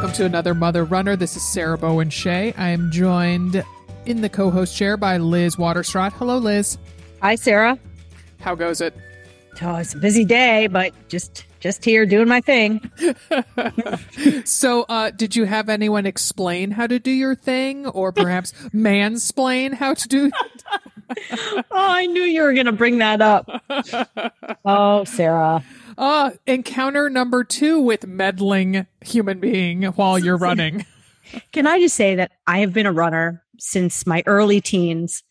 welcome to another Mother Runner. This is Sarah Bowen Shea. I am joined in the co host chair by Liz Waterstraat. Hello, Liz. Hi, Sarah. How goes it? Oh, it's a busy day, but just just here doing my thing. so, uh, did you have anyone explain how to do your thing, or perhaps mansplain how to do? oh, I knew you were going to bring that up. oh, Sarah. Uh, encounter number two with meddling human being while you're running. Can I just say that I have been a runner since my early teens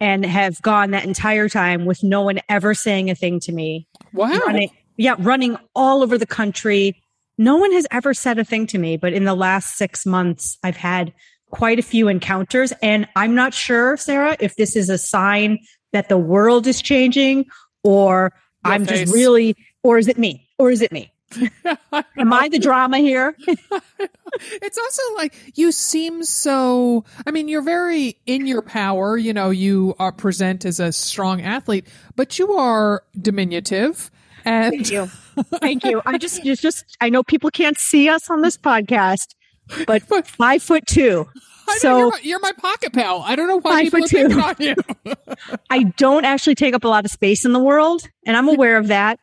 and have gone that entire time with no one ever saying a thing to me. Wow. Running, yeah, running all over the country. No one has ever said a thing to me, but in the last six months, I've had quite a few encounters. And I'm not sure, Sarah, if this is a sign that the world is changing or Your I'm face. just really, or is it me? Or is it me? Am I the drama here? it's also like you seem so. I mean, you're very in your power. You know, you are present as a strong athlete, but you are diminutive. And Thank you. Thank you. I just, just, just, I know people can't see us on this podcast, but five foot two. I so you're my, you're my, pocket pal. I don't know why people think on you. I don't actually take up a lot of space in the world, and I'm aware of that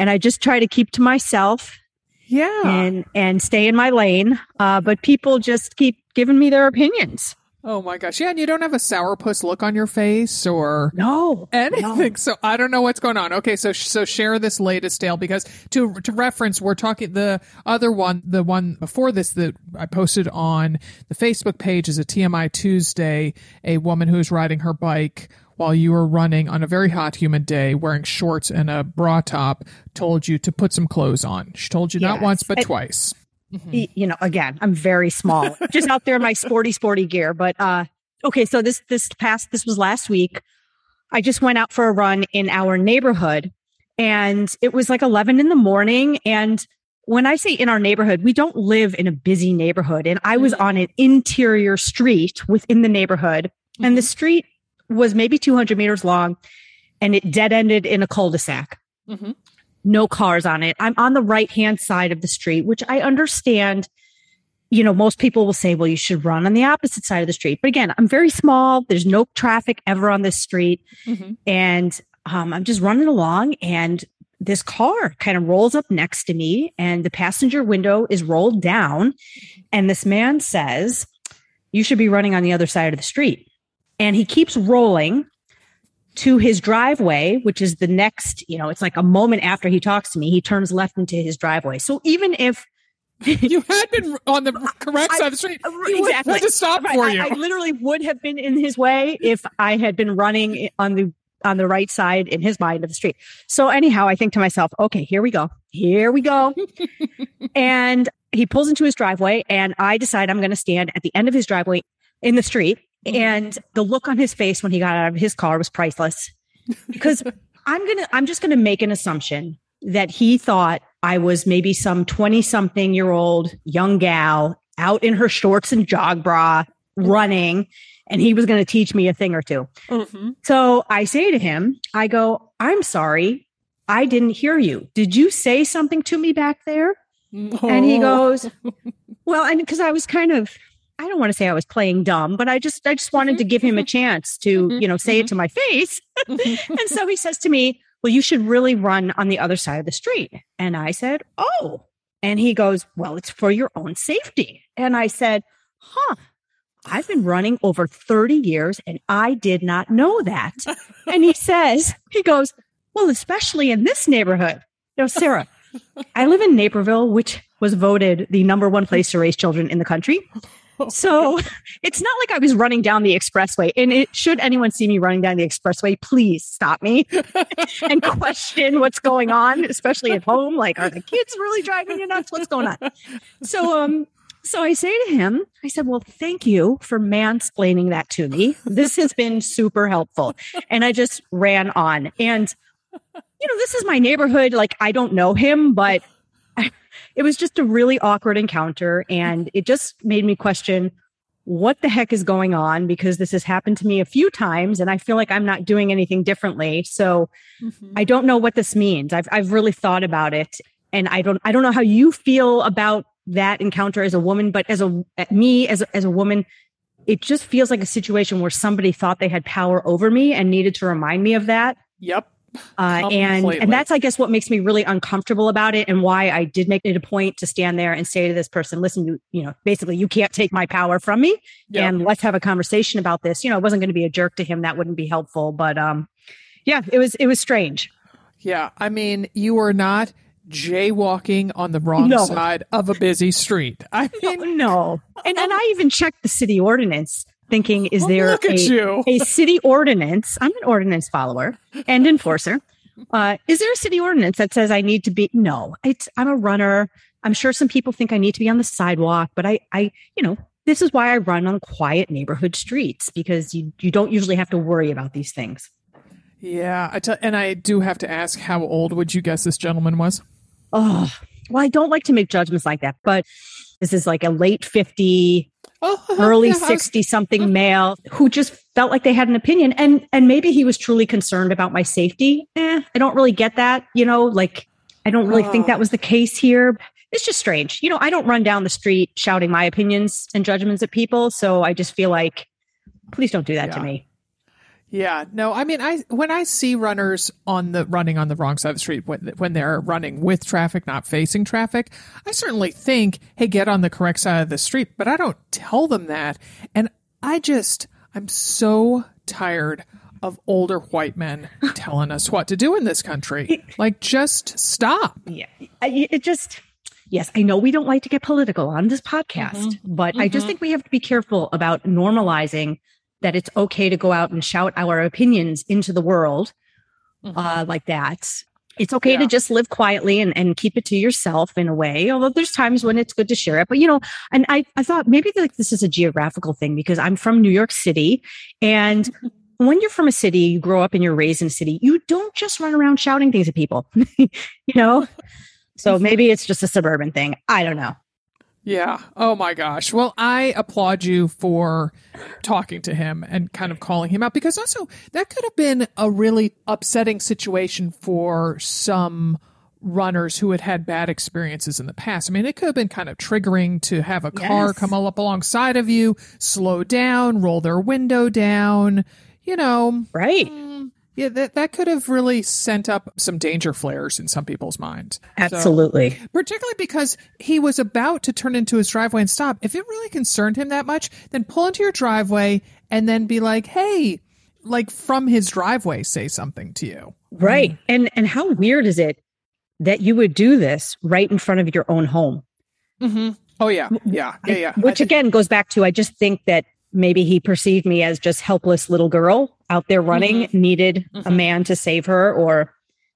and I just try to keep to myself. Yeah. And and stay in my lane. Uh, but people just keep giving me their opinions. Oh my gosh. Yeah, and you don't have a sourpuss look on your face or no anything. No. So I don't know what's going on. Okay, so so share this latest tale because to to reference, we're talking the other one, the one before this that I posted on the Facebook page is a TMI Tuesday. A woman who's riding her bike while you were running on a very hot, humid day, wearing shorts and a bra top, told you to put some clothes on. She told you yes. not once, but I, twice. Mm-hmm. You know, again, I'm very small, just out there in my sporty, sporty gear. But uh, okay, so this this past this was last week. I just went out for a run in our neighborhood, and it was like 11 in the morning. And when I say in our neighborhood, we don't live in a busy neighborhood. And I was mm-hmm. on an interior street within the neighborhood, mm-hmm. and the mm-hmm. street was maybe 200 meters long and it dead ended in a cul-de-sac. Mm-hmm. No cars on it. I'm on the right hand side of the street, which I understand. You know, most people will say, well, you should run on the opposite side of the street. But again, I'm very small. There's no traffic ever on this street. Mm-hmm. And um, I'm just running along and this car kind of rolls up next to me and the passenger window is rolled down. And this man says, you should be running on the other side of the street and he keeps rolling to his driveway, which is the next, you know, it's like a moment after he talks to me, he turns left into his driveway. So even if you had been on the correct side of the street, he exactly. to stop for you. I, I literally would have been in his way if I had been running on the on the right side in his mind of the street. So anyhow, I think to myself, okay, here we go. Here we go. and he pulls into his driveway and I decide I'm going to stand at the end of his driveway in the street. And the look on his face when he got out of his car was priceless. Because I'm going to, I'm just going to make an assumption that he thought I was maybe some 20 something year old young gal out in her shorts and jog bra running and he was going to teach me a thing or 2 mm-hmm. So I say to him, I go, I'm sorry. I didn't hear you. Did you say something to me back there? No. And he goes, well, and because I was kind of I don't want to say I was playing dumb, but I just I just wanted to give him a mm-hmm. chance to, mm-hmm. you know, say it to mm-hmm. my face. Mm-hmm. and so he says to me, "Well, you should really run on the other side of the street." And I said, "Oh." And he goes, "Well, it's for your own safety." And I said, "Huh. I've been running over 30 years and I did not know that." and he says, he goes, "Well, especially in this neighborhood." You know, Sarah, I live in Naperville, which was voted the number one place to raise children in the country so it's not like I was running down the expressway. And it, should anyone see me running down the expressway, please stop me and question what's going on, especially at home. Like, are the kids really driving you nuts? What's going on? So, um, so I say to him, I said, well, thank you for mansplaining that to me. This has been super helpful. And I just ran on. And, you know, this is my neighborhood. Like, I don't know him, but it was just a really awkward encounter. And it just made me question what the heck is going on because this has happened to me a few times and I feel like I'm not doing anything differently. So mm-hmm. I don't know what this means. I've, I've really thought about it and I don't, I don't know how you feel about that encounter as a woman, but as a me as as a woman, it just feels like a situation where somebody thought they had power over me and needed to remind me of that. Yep. Uh, and and that's I guess what makes me really uncomfortable about it, and why I did make it a point to stand there and say to this person, "Listen, you you know, basically, you can't take my power from me, yep. and let's have a conversation about this." You know, I wasn't going to be a jerk to him; that wouldn't be helpful. But um, yeah, it was it was strange. Yeah, I mean, you were not jaywalking on the wrong no. side of a busy street. I mean, no, and and I even checked the city ordinance thinking, is there a, a, city ordinance? I'm an ordinance follower and enforcer. Uh, is there a city ordinance that says I need to be? No, it's, I'm a runner. I'm sure some people think I need to be on the sidewalk, but I, I, you know, this is why I run on quiet neighborhood streets because you, you don't usually have to worry about these things. Yeah. I t- and I do have to ask, how old would you guess this gentleman was? Oh, well, I don't like to make judgments like that, but this is like a late 50, oh, early 60 something male who just felt like they had an opinion and and maybe he was truly concerned about my safety. Eh, i don't really get that you know like i don't really oh. think that was the case here. It's just strange. You know i don't run down the street shouting my opinions and judgments at people so i just feel like please don't do that yeah. to me yeah, no, I mean, I when I see runners on the running on the wrong side of the street when when they're running with traffic, not facing traffic, I certainly think, hey, get on the correct side of the street, but I don't tell them that, and I just I'm so tired of older white men telling us what to do in this country. Like, just stop. Yeah, it just. Yes, I know we don't like to get political on this podcast, mm-hmm. but mm-hmm. I just mm-hmm. think we have to be careful about normalizing that it's okay to go out and shout our opinions into the world mm-hmm. uh, like that. It's okay yeah. to just live quietly and, and keep it to yourself in a way, although there's times when it's good to share it. But, you know, and I, I thought maybe like this is a geographical thing because I'm from New York City. And when you're from a city, you grow up and you're raised in a city, you don't just run around shouting things at people, you know? So maybe it's just a suburban thing. I don't know. Yeah. Oh my gosh. Well, I applaud you for talking to him and kind of calling him out because also that could have been a really upsetting situation for some runners who had had bad experiences in the past. I mean, it could have been kind of triggering to have a car yes. come up alongside of you, slow down, roll their window down, you know. Right. Yeah, that, that could have really sent up some danger flares in some people's minds. Absolutely. So, particularly because he was about to turn into his driveway and stop. If it really concerned him that much, then pull into your driveway and then be like, hey, like from his driveway, say something to you. Right. Mm. And and how weird is it that you would do this right in front of your own home? Mm-hmm. Oh yeah, yeah, yeah, yeah. Which again goes back to I just think that maybe he perceived me as just helpless little girl out there running mm-hmm. needed mm-hmm. a man to save her or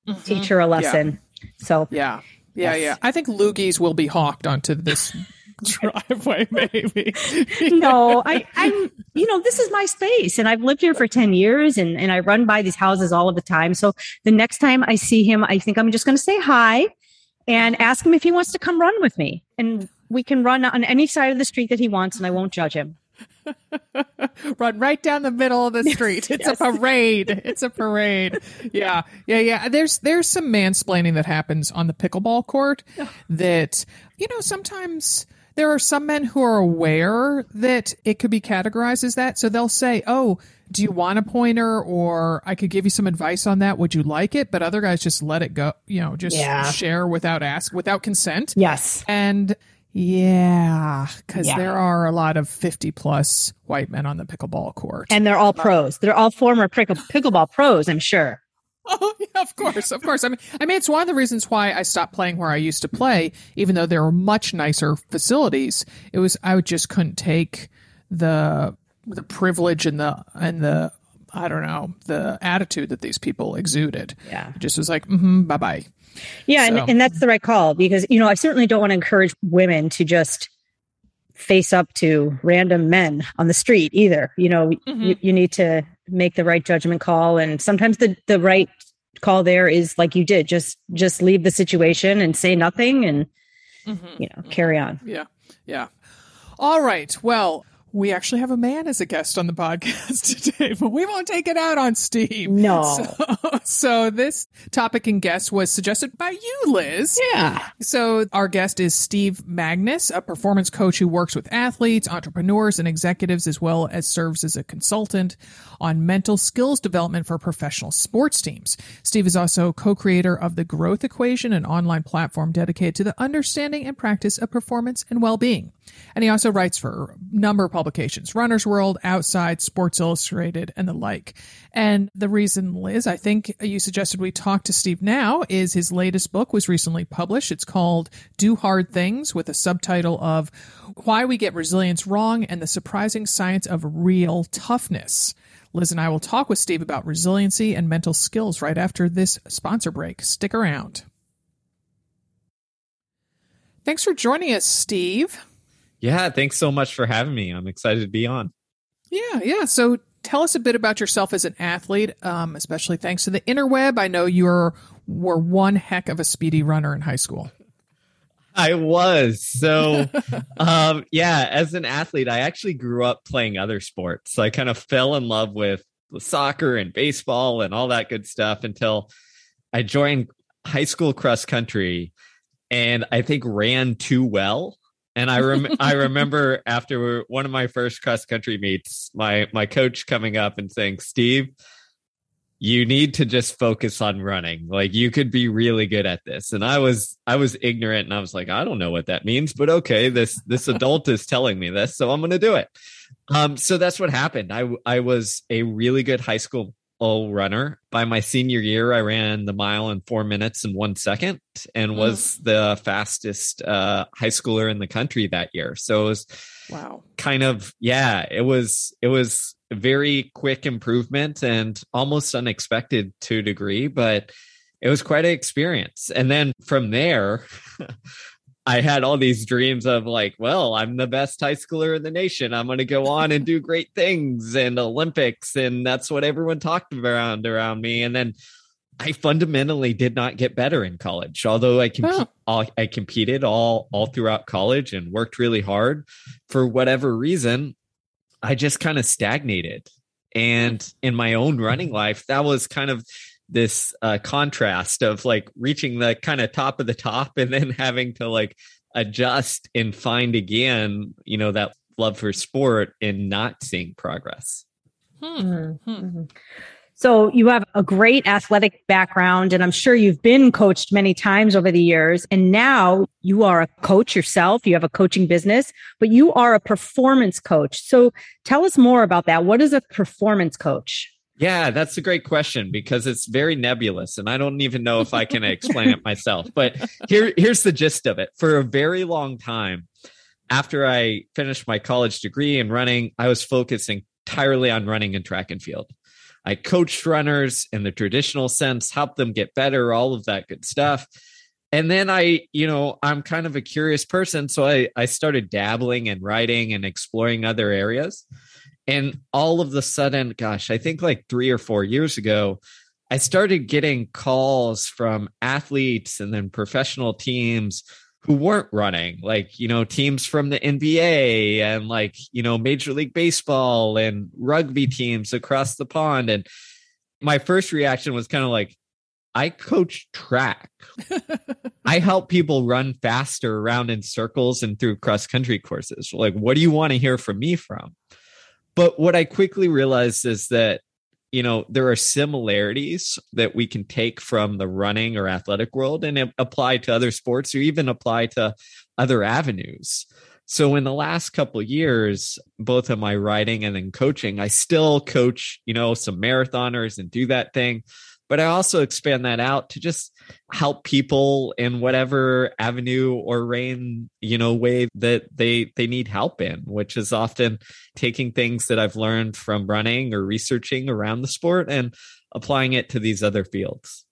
mm-hmm. teach her a lesson yeah. so yeah yeah yes. yeah i think loogies will be hawked onto this driveway maybe no i i'm you know this is my space and i've lived here for 10 years and and i run by these houses all of the time so the next time i see him i think i'm just going to say hi and ask him if he wants to come run with me and we can run on any side of the street that he wants and i won't judge him Run right down the middle of the street. It's yes. a parade. It's a parade. Yeah. Yeah. Yeah. There's there's some mansplaining that happens on the pickleball court that, you know, sometimes there are some men who are aware that it could be categorized as that. So they'll say, Oh, do you want a pointer or I could give you some advice on that? Would you like it? But other guys just let it go, you know, just yeah. share without ask, without consent. Yes. And yeah, because yeah. there are a lot of 50 plus white men on the pickleball court. And they're all pros. They're all former pickle, pickleball pros, I'm sure. Oh, yeah, of course, of course. I mean, I mean, it's one of the reasons why I stopped playing where I used to play, even though there were much nicer facilities. It was I just couldn't take the the privilege and the and the I don't know the attitude that these people exuded. Yeah, it just was like, mm-hmm, bye bye. Yeah, so. and, and that's the right call because, you know, I certainly don't want to encourage women to just face up to random men on the street either. You know, mm-hmm. you, you need to make the right judgment call. And sometimes the, the right call there is like you did, just just leave the situation and say nothing and mm-hmm. you know, carry on. Yeah. Yeah. All right. Well, we actually have a man as a guest on the podcast today, but we won't take it out on Steve. No. So, so this topic and guest was suggested by you, Liz. Yeah. So our guest is Steve Magness, a performance coach who works with athletes, entrepreneurs, and executives, as well as serves as a consultant on mental skills development for professional sports teams. Steve is also co-creator of the Growth Equation, an online platform dedicated to the understanding and practice of performance and well-being. And he also writes for a number of publications, Runner's World, Outside, Sports Illustrated, and the like. And the reason, Liz, I think you suggested we talk to Steve now is his latest book was recently published. It's called Do Hard Things with a subtitle of Why We Get Resilience Wrong and the Surprising Science of Real Toughness. Liz and I will talk with Steve about resiliency and mental skills right after this sponsor break. Stick around. Thanks for joining us, Steve. Yeah, thanks so much for having me. I'm excited to be on. Yeah, yeah. So tell us a bit about yourself as an athlete, um, especially thanks to the interweb. I know you were, were one heck of a speedy runner in high school. I was. So, um, yeah, as an athlete, I actually grew up playing other sports. So I kind of fell in love with soccer and baseball and all that good stuff until I joined high school cross country and I think ran too well and I rem- I remember after one of my first cross country meets, my my coach coming up and saying, "Steve, you need to just focus on running. Like you could be really good at this." And I was I was ignorant and I was like, "I don't know what that means, but okay, this this adult is telling me this, so I'm going to do it." Um so that's what happened. I I was a really good high school runner. By my senior year, I ran the mile in four minutes and one second and mm. was the fastest uh, high schooler in the country that year. So it was wow, kind of yeah, it was it was a very quick improvement and almost unexpected to a degree, but it was quite an experience. And then from there. I had all these dreams of like, well, I'm the best high schooler in the nation. I'm going to go on and do great things and Olympics. And that's what everyone talked around around me. And then I fundamentally did not get better in college, although I comp- oh. I competed all all throughout college and worked really hard. For whatever reason, I just kind of stagnated. And in my own running life, that was kind of this uh, contrast of like reaching the kind of top of the top and then having to like adjust and find again, you know, that love for sport and not seeing progress. Hmm. Mm-hmm. hmm So you have a great athletic background, and I'm sure you've been coached many times over the years. And now you are a coach yourself. You have a coaching business, but you are a performance coach. So tell us more about that. What is a performance coach? Yeah, that's a great question because it's very nebulous and I don't even know if I can explain it myself. But here here's the gist of it. For a very long time after I finished my college degree in running, I was focusing entirely on running and track and field. I coached runners in the traditional sense, helped them get better, all of that good stuff. And then I, you know, I'm kind of a curious person. So I, I started dabbling and writing and exploring other areas. And all of the sudden, gosh, I think like three or four years ago, I started getting calls from athletes and then professional teams who weren't running, like, you know, teams from the NBA and like, you know, Major League Baseball and rugby teams across the pond. And my first reaction was kind of like, I coach track. I help people run faster around in circles and through cross country courses. Like, what do you want to hear from me from? But what I quickly realized is that, you know, there are similarities that we can take from the running or athletic world and apply to other sports or even apply to other avenues. So in the last couple years, both in my writing and in coaching, I still coach, you know, some marathoners and do that thing but I also expand that out to just help people in whatever avenue or rain, you know, way that they they need help in, which is often taking things that I've learned from running or researching around the sport and applying it to these other fields.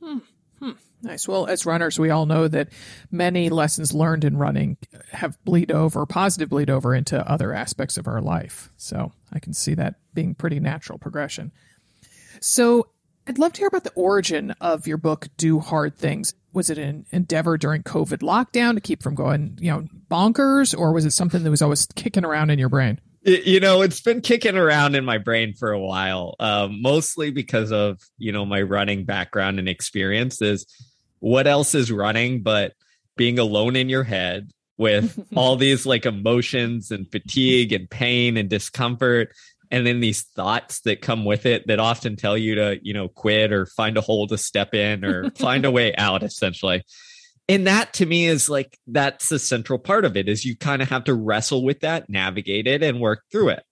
Hmm. Hmm. Nice. Well, as runners, we all know that many lessons learned in running have bleed over, positive bleed over into other aspects of our life. So I can see that being pretty natural progression. So I'd love to hear about the origin of your book, Do Hard Things. Was it an endeavor during COVID lockdown to keep from going, you know, bonkers, or was it something that was always kicking around in your brain? you know it's been kicking around in my brain for a while um, mostly because of you know my running background and experience is what else is running but being alone in your head with all these like emotions and fatigue and pain and discomfort and then these thoughts that come with it that often tell you to you know quit or find a hole to step in or find a way out essentially. And that to me is like that's the central part of it is you kind of have to wrestle with that navigate it and work through it.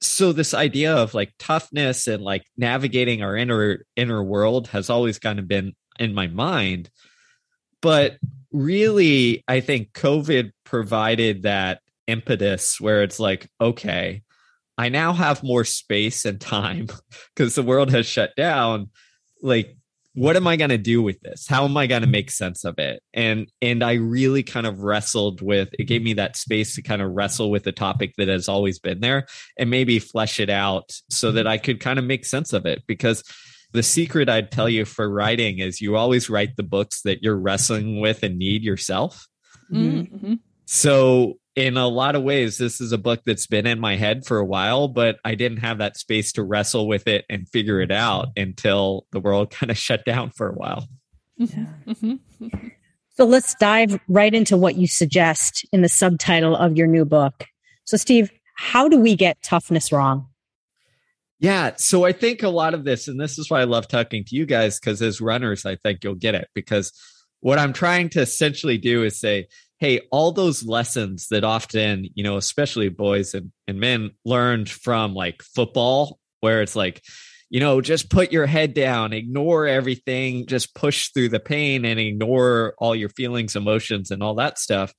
So this idea of like toughness and like navigating our inner inner world has always kind of been in my mind. But really i think covid provided that impetus where it's like okay i now have more space and time because the world has shut down. Like what am i going to do with this? How am i going to make sense of it? And and i really kind of wrestled with it gave me that space to kind of wrestle with the topic that has always been there and maybe flesh it out so that i could kind of make sense of it. Because the secret i'd tell you for writing is you always write the books that you're wrestling with and need yourself. Mm-hmm. so in a lot of ways, this is a book that's been in my head for a while, but I didn't have that space to wrestle with it and figure it out until the world kind of shut down for a while. Mm-hmm. So let's dive right into what you suggest in the subtitle of your new book. So, Steve, how do we get toughness wrong? Yeah. So I think a lot of this, and this is why I love talking to you guys, because as runners, I think you'll get it. Because what I'm trying to essentially do is say, hey, all those lessons that often, you know, especially boys and, and men learned from like football, where it's like, you know, just put your head down, ignore everything, just push through the pain and ignore all your feelings, emotions, and all that stuff.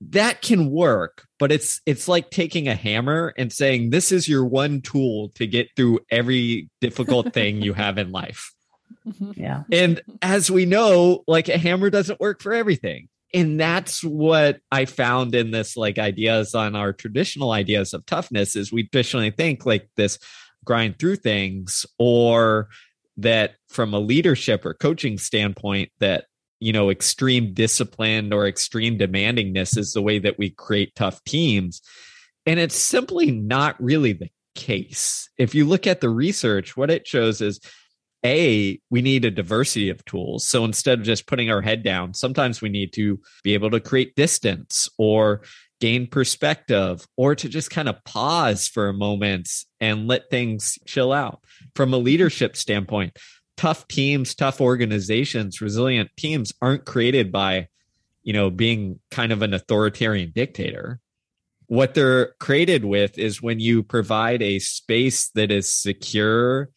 That can work, but it's it's like taking a hammer and saying this is your one tool to get through every difficult thing you have in life. Mm-hmm. Yeah. And as we know, like a hammer doesn't work for everything. And that's what I found in this like ideas on our traditional ideas of toughness is we traditionally think like this grind through things or that from a leadership or coaching standpoint that you know extreme discipline or extreme demandingness is the way that we create tough teams. And it's simply not really the case. If you look at the research what it shows is a we need a diversity of tools. So instead of just putting our head down sometimes we need to be able to create distance or gain perspective or to just kind of pause for a moment and let things chill out. From a leadership standpoint tough teams tough organizations resilient teams aren't created by you know being kind of an authoritarian dictator. What they're created with is when you provide a space that is secure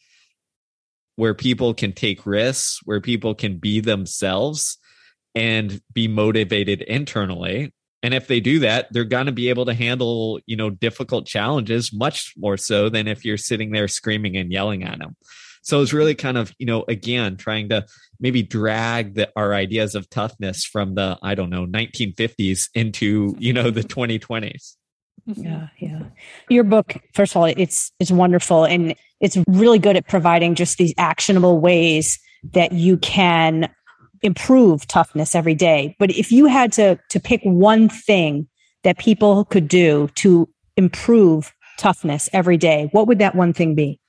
where people can take risks, where people can be themselves and be motivated internally. And if they do that, they're going to be able to handle, you know, difficult challenges much more so than if you're sitting there screaming and yelling at them. So it's really kind of, you know, again, trying to maybe drag the, our ideas of toughness from the, I don't know, 1950s into, you know, the 2020s. Mm-hmm. Yeah, yeah. Your book, first of all, it's it's wonderful and it's really good at providing just these actionable ways that you can improve toughness every day. But if you had to to pick one thing that people could do to improve toughness every day, what would that one thing be?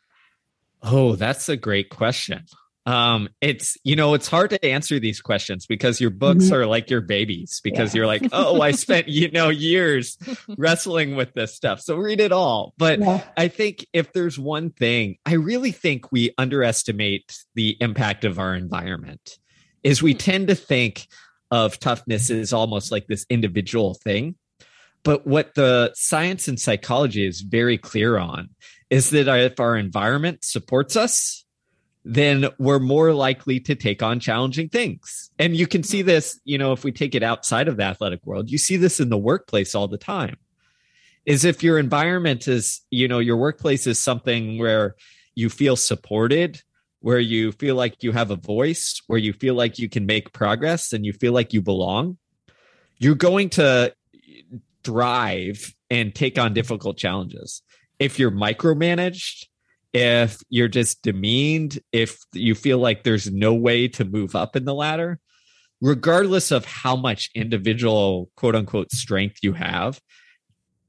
Oh, that's a great question. Um, it's you know, it's hard to answer these questions because your books mm-hmm. are like your babies because yeah. you're like, oh, I spent you know years wrestling with this stuff. So read it all. But yeah. I think if there's one thing, I really think we underestimate the impact of our environment. Is we hmm. tend to think of toughness as almost like this individual thing. But what the science and psychology is very clear on is that if our environment supports us, then we're more likely to take on challenging things. And you can see this, you know, if we take it outside of the athletic world, you see this in the workplace all the time. Is if your environment is, you know, your workplace is something where you feel supported, where you feel like you have a voice, where you feel like you can make progress and you feel like you belong, you're going to thrive and take on difficult challenges. If you're micromanaged, if you're just demeaned, if you feel like there's no way to move up in the ladder, regardless of how much individual quote unquote strength you have,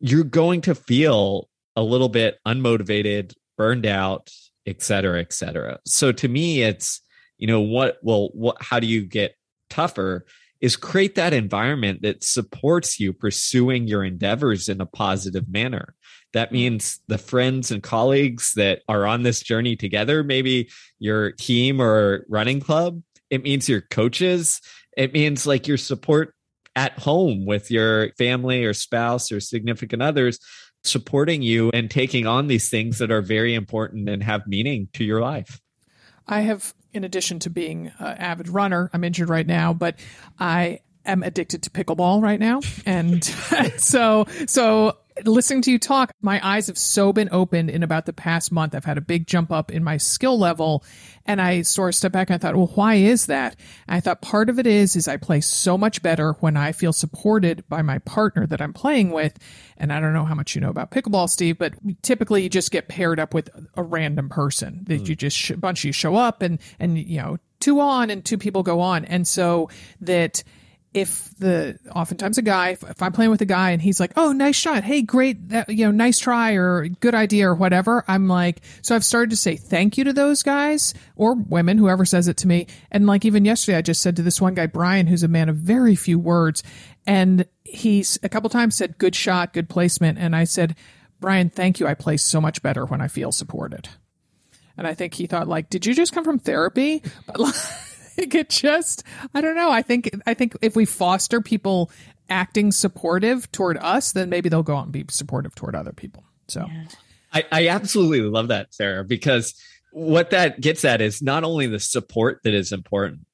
you're going to feel a little bit unmotivated, burned out, et cetera, et cetera. So to me, it's, you know, what, well, what, how do you get tougher? Is create that environment that supports you pursuing your endeavors in a positive manner. That mm-hmm. means the friends and colleagues that are on this journey together, maybe your team or running club. It means your coaches. It means like your support at home with your family or spouse or significant others supporting you and taking on these things that are very important and have meaning to your life. I have, in addition to being an avid runner, I'm injured right now, but I am addicted to pickleball right now. And so, so listening to you talk, my eyes have so been opened in about the past month. I've had a big jump up in my skill level. And I sort of stepped back and I thought, well, why is that? And I thought part of it is, is I play so much better when I feel supported by my partner that I'm playing with. And I don't know how much you know about pickleball, Steve, but typically you just get paired up with a random person that mm. you just, sh- bunch of you show up and, and, you know, two on and two people go on. And so that, if the oftentimes a guy if, if, i'm playing with a guy and he's like oh nice shot. Hey great that, you know nice try or good idea or whatever i'm like so i've started to say thank you to those guys or women whoever says it to me. And like even yesterday i just said to this one guy brian who's a man of very few words. And he's a couple times said good shot good placement. And i said brian thank you. I play so much better when i feel supported. And i think he thought like did you just come from therapy? But like think it just I don't know. I think I think if we foster people acting supportive toward us, then maybe they'll go out and be supportive toward other people. So yeah. I, I absolutely love that, Sarah, because what that gets at is not only the support that is important,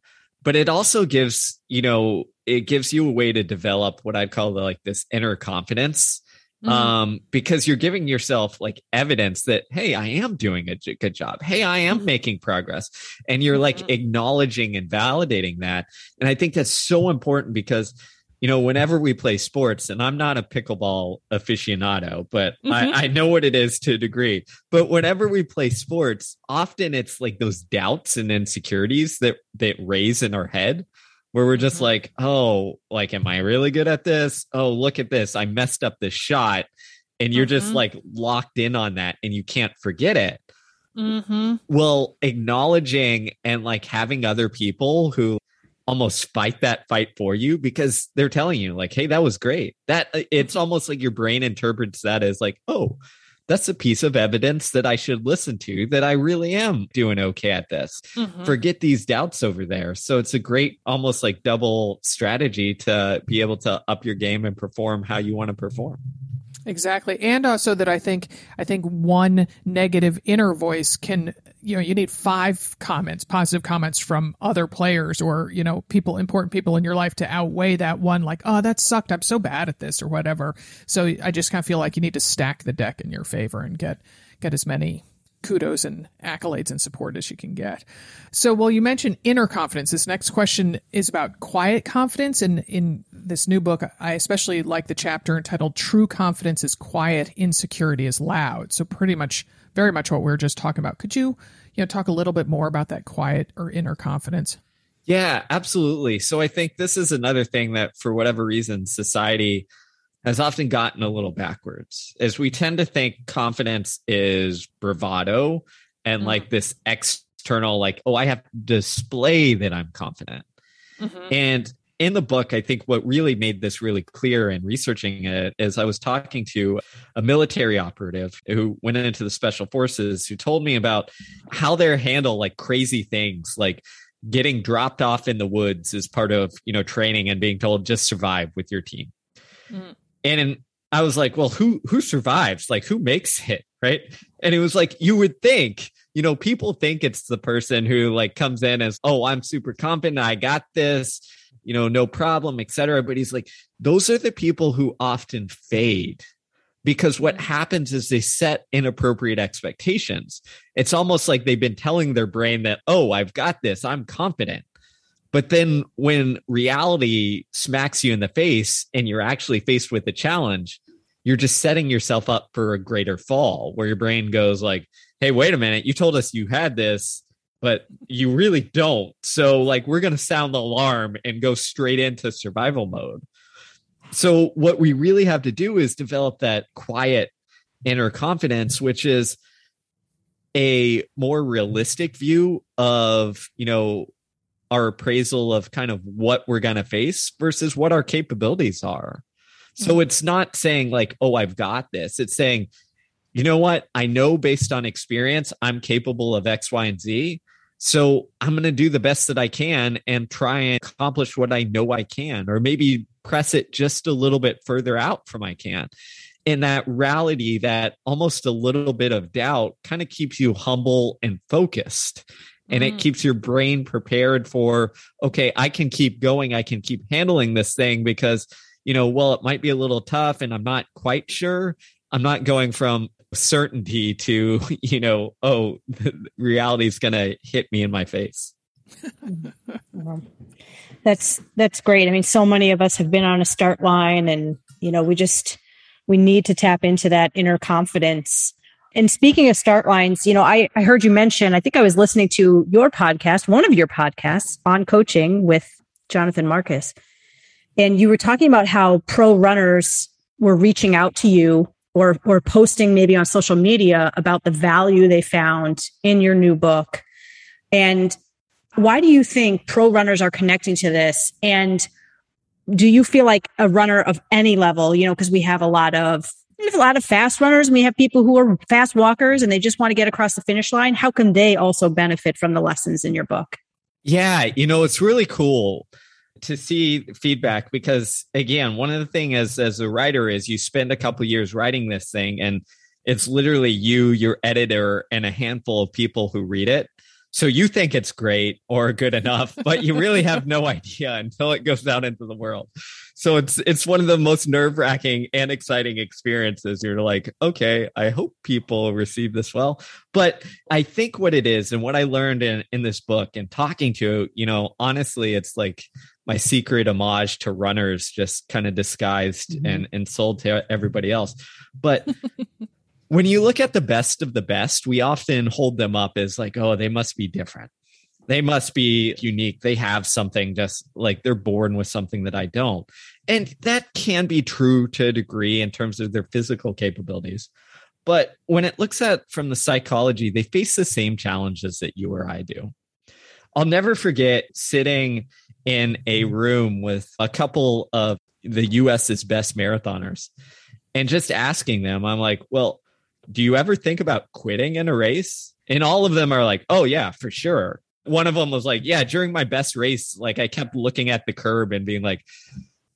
but it also gives, you know, it gives you a way to develop what I'd call the, like this inner confidence Mm-hmm. um because you're giving yourself like evidence that hey i am doing a good job hey i am mm-hmm. making progress and you're like mm-hmm. acknowledging and validating that and i think that's so important because you know whenever we play sports and i'm not a pickleball aficionado but I, mm-hmm. I know what it is to a degree but whenever we play sports often it's like those doubts and insecurities that that raise in our head where we're just like, oh, like, am I really good at this? Oh, look at this. I messed up this shot. And you're mm-hmm. just like locked in on that and you can't forget it. Mm-hmm. Well, acknowledging and like having other people who almost fight that fight for you because they're telling you, like, hey, that was great. That it's mm-hmm. almost like your brain interprets that as like, oh, that's a piece of evidence that I should listen to that I really am doing okay at this. Mm-hmm. Forget these doubts over there. So it's a great, almost like double strategy to be able to up your game and perform how you want to perform. Exactly. And also that I think I think one negative inner voice can you know, you need five comments, positive comments from other players or, you know, people important people in your life to outweigh that one like, oh, that sucked. I'm so bad at this or whatever. So I just kind of feel like you need to stack the deck in your favor and get get as many kudos and accolades and support as you can get. So, well, you mentioned inner confidence. This next question is about quiet confidence. And in this new book, I especially like the chapter entitled True Confidence is Quiet, Insecurity is Loud. So, pretty much, very much what we are just talking about. Could you, you know, talk a little bit more about that quiet or inner confidence? Yeah, absolutely. So, I think this is another thing that, for whatever reason, society has often gotten a little backwards as we tend to think confidence is bravado and mm-hmm. like this external like oh i have to display that i'm confident mm-hmm. and in the book i think what really made this really clear in researching it is i was talking to a military operative who went into the special forces who told me about how they handle like crazy things like getting dropped off in the woods as part of you know training and being told just survive with your team mm and I was like, well, who who survives? Like who makes it, right? And it was like you would think, you know, people think it's the person who like comes in as, oh, I'm super confident, I got this, you know, no problem, etc. But he's like, those are the people who often fade because what mm-hmm. happens is they set inappropriate expectations. It's almost like they've been telling their brain that, oh, I've got this, I'm confident. But then when reality smacks you in the face and you're actually faced with a challenge, you're just setting yourself up for a greater fall where your brain goes like, "Hey, wait a minute, you told us you had this, but you really don't." So like we're going to sound the alarm and go straight into survival mode. So what we really have to do is develop that quiet inner confidence, which is a more realistic view of, you know, our appraisal of kind of what we're going to face versus what our capabilities are. So mm-hmm. it's not saying like, oh, I've got this. It's saying, you know what? I know based on experience, I'm capable of X, Y, and Z. So I'm going to do the best that I can and try and accomplish what I know I can, or maybe press it just a little bit further out from I can. And that reality, that almost a little bit of doubt kind of keeps you humble and focused. And mm. it keeps your brain prepared for, okay, I can keep going. I can keep handling this thing because, you know, well, it might be a little tough and I'm not quite sure. I'm not going from certainty to, you know, oh, reality is going to hit me in my face. that's that's great. I mean, so many of us have been on a start line and, you know, we just we need to tap into that inner confidence. And speaking of start lines, you know, I, I heard you mention, I think I was listening to your podcast, one of your podcasts on coaching with Jonathan Marcus. And you were talking about how pro runners were reaching out to you or or posting maybe on social media about the value they found in your new book. And why do you think pro runners are connecting to this? And do you feel like a runner of any level, you know, because we have a lot of we have a lot of fast runners and we have people who are fast walkers and they just want to get across the finish line. How can they also benefit from the lessons in your book? Yeah, you know, it's really cool to see feedback because again, one of the things as as a writer is you spend a couple years writing this thing and it's literally you, your editor, and a handful of people who read it. So you think it's great or good enough, but you really have no idea until it goes out into the world. So it's it's one of the most nerve-wracking and exciting experiences. You're like, okay, I hope people receive this well. But I think what it is and what I learned in, in this book and talking to, you know, honestly, it's like my secret homage to runners just kind of disguised mm-hmm. and, and sold to everybody else. But when you look at the best of the best, we often hold them up as like, oh, they must be different. They must be unique. They have something just like they're born with something that I don't. And that can be true to a degree in terms of their physical capabilities. But when it looks at from the psychology, they face the same challenges that you or I do. I'll never forget sitting in a room with a couple of the US's best marathoners and just asking them, I'm like, well, do you ever think about quitting in a race? And all of them are like, oh, yeah, for sure. One of them was like, yeah, during my best race, like I kept looking at the curb and being like,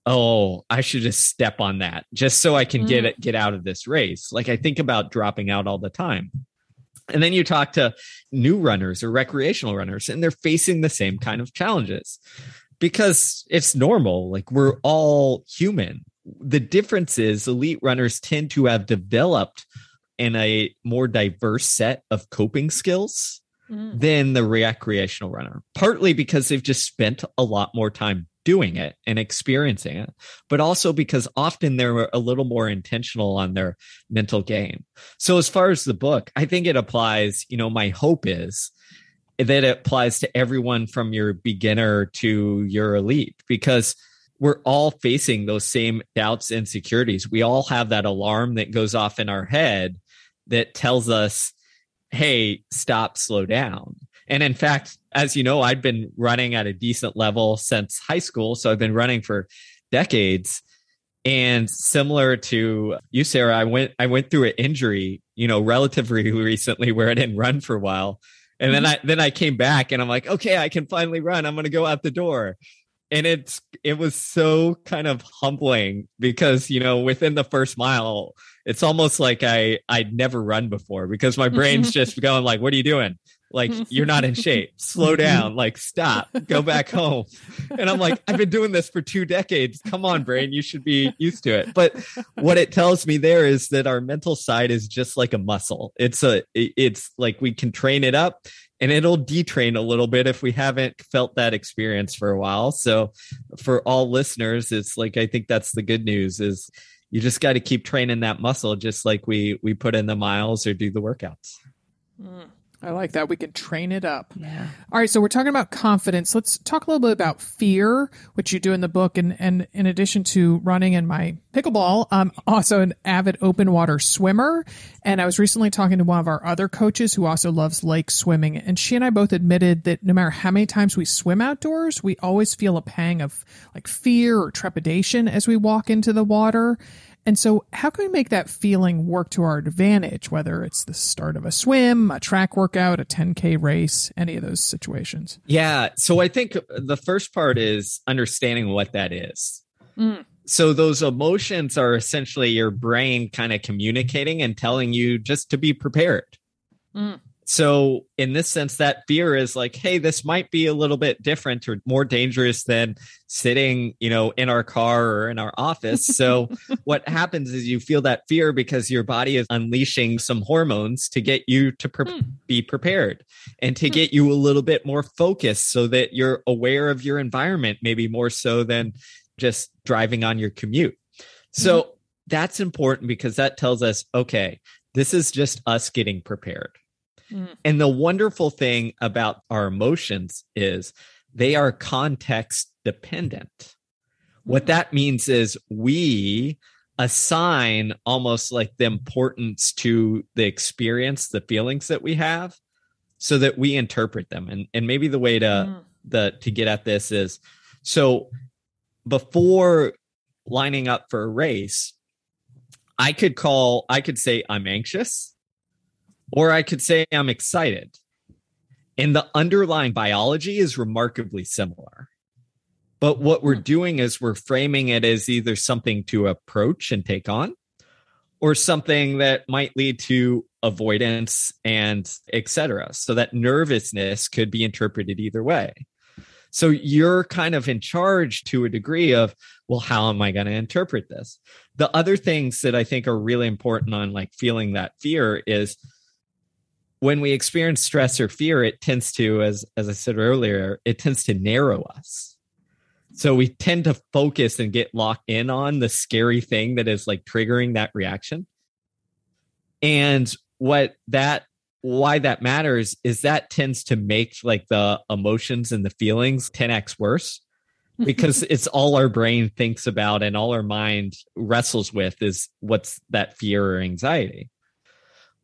oh, I should just step on that just so I can mm. get it, get out of this race. Like I think about dropping out all the time. And then you talk to new runners or recreational runners, and they're facing the same kind of challenges because it's normal. Like we're all human. The difference is elite runners tend to have developed in a more diverse set of coping skills mm. than the recreational runner, partly because they've just spent a lot more time doing it and experiencing it, but also because often they're a little more intentional on their mental game. So, as far as the book, I think it applies, you know, my hope is that it applies to everyone from your beginner to your elite because we're all facing those same doubts and insecurities. We all have that alarm that goes off in our head that tells us, hey, stop, slow down. And in fact, as you know, I've been running at a decent level since high school. So I've been running for decades. And similar to you, Sarah, I went I went through an injury, you know, relatively recently where I didn't run for a while. And then mm-hmm. I then I came back and I'm like, okay, I can finally run. I'm gonna go out the door and it's it was so kind of humbling because you know within the first mile it's almost like i i'd never run before because my brain's just going like what are you doing? Like you're not in shape. Slow mm-hmm. down. Like stop. Go back home. And i'm like i've been doing this for two decades. Come on brain. You should be used to it. But what it tells me there is that our mental side is just like a muscle. It's a it's like we can train it up and it'll detrain a little bit if we haven't felt that experience for a while. So for all listeners, it's like I think that's the good news is you just got to keep training that muscle just like we we put in the miles or do the workouts. Mm. I like that. We can train it up. Yeah. All right, so we're talking about confidence. Let's talk a little bit about fear, which you do in the book, and and in addition to running and my pickleball, I'm also an avid open water swimmer. And I was recently talking to one of our other coaches who also loves lake swimming, and she and I both admitted that no matter how many times we swim outdoors, we always feel a pang of like fear or trepidation as we walk into the water. And so, how can we make that feeling work to our advantage, whether it's the start of a swim, a track workout, a 10K race, any of those situations? Yeah. So, I think the first part is understanding what that is. Mm. So, those emotions are essentially your brain kind of communicating and telling you just to be prepared. Mm. So, in this sense, that fear is like, hey, this might be a little bit different or more dangerous than sitting, you know, in our car or in our office. So, what happens is you feel that fear because your body is unleashing some hormones to get you to pre- Hmm. be prepared and to Hmm. get you a little bit more focused so that you're aware of your environment, maybe more so than just driving on your commute. So, that's important because that tells us, okay, this is just us getting prepared. Mm. And the wonderful thing about our emotions is they are context dependent. What that means is we assign almost like the importance to the experience, the feelings that we have, so that we interpret them. And and maybe the way to Mm. the to get at this is so before lining up for a race, I could call, I could say I'm anxious, or I could say I'm excited. And the underlying biology is remarkably similar. But what we're Hmm. doing is we're framing it as either something to approach and take on, or something that might lead to avoidance and etc. So that nervousness could be interpreted either way. So you're kind of in charge to a degree of, well, how am I going to interpret this? The other things that I think are really important on like feeling that fear is when we experience stress or fear, it tends to, as as I said earlier, it tends to narrow us. So we tend to focus and get locked in on the scary thing that is like triggering that reaction. And what that why that matters is that tends to make like the emotions and the feelings 10x worse because it's all our brain thinks about and all our mind wrestles with is what's that fear or anxiety.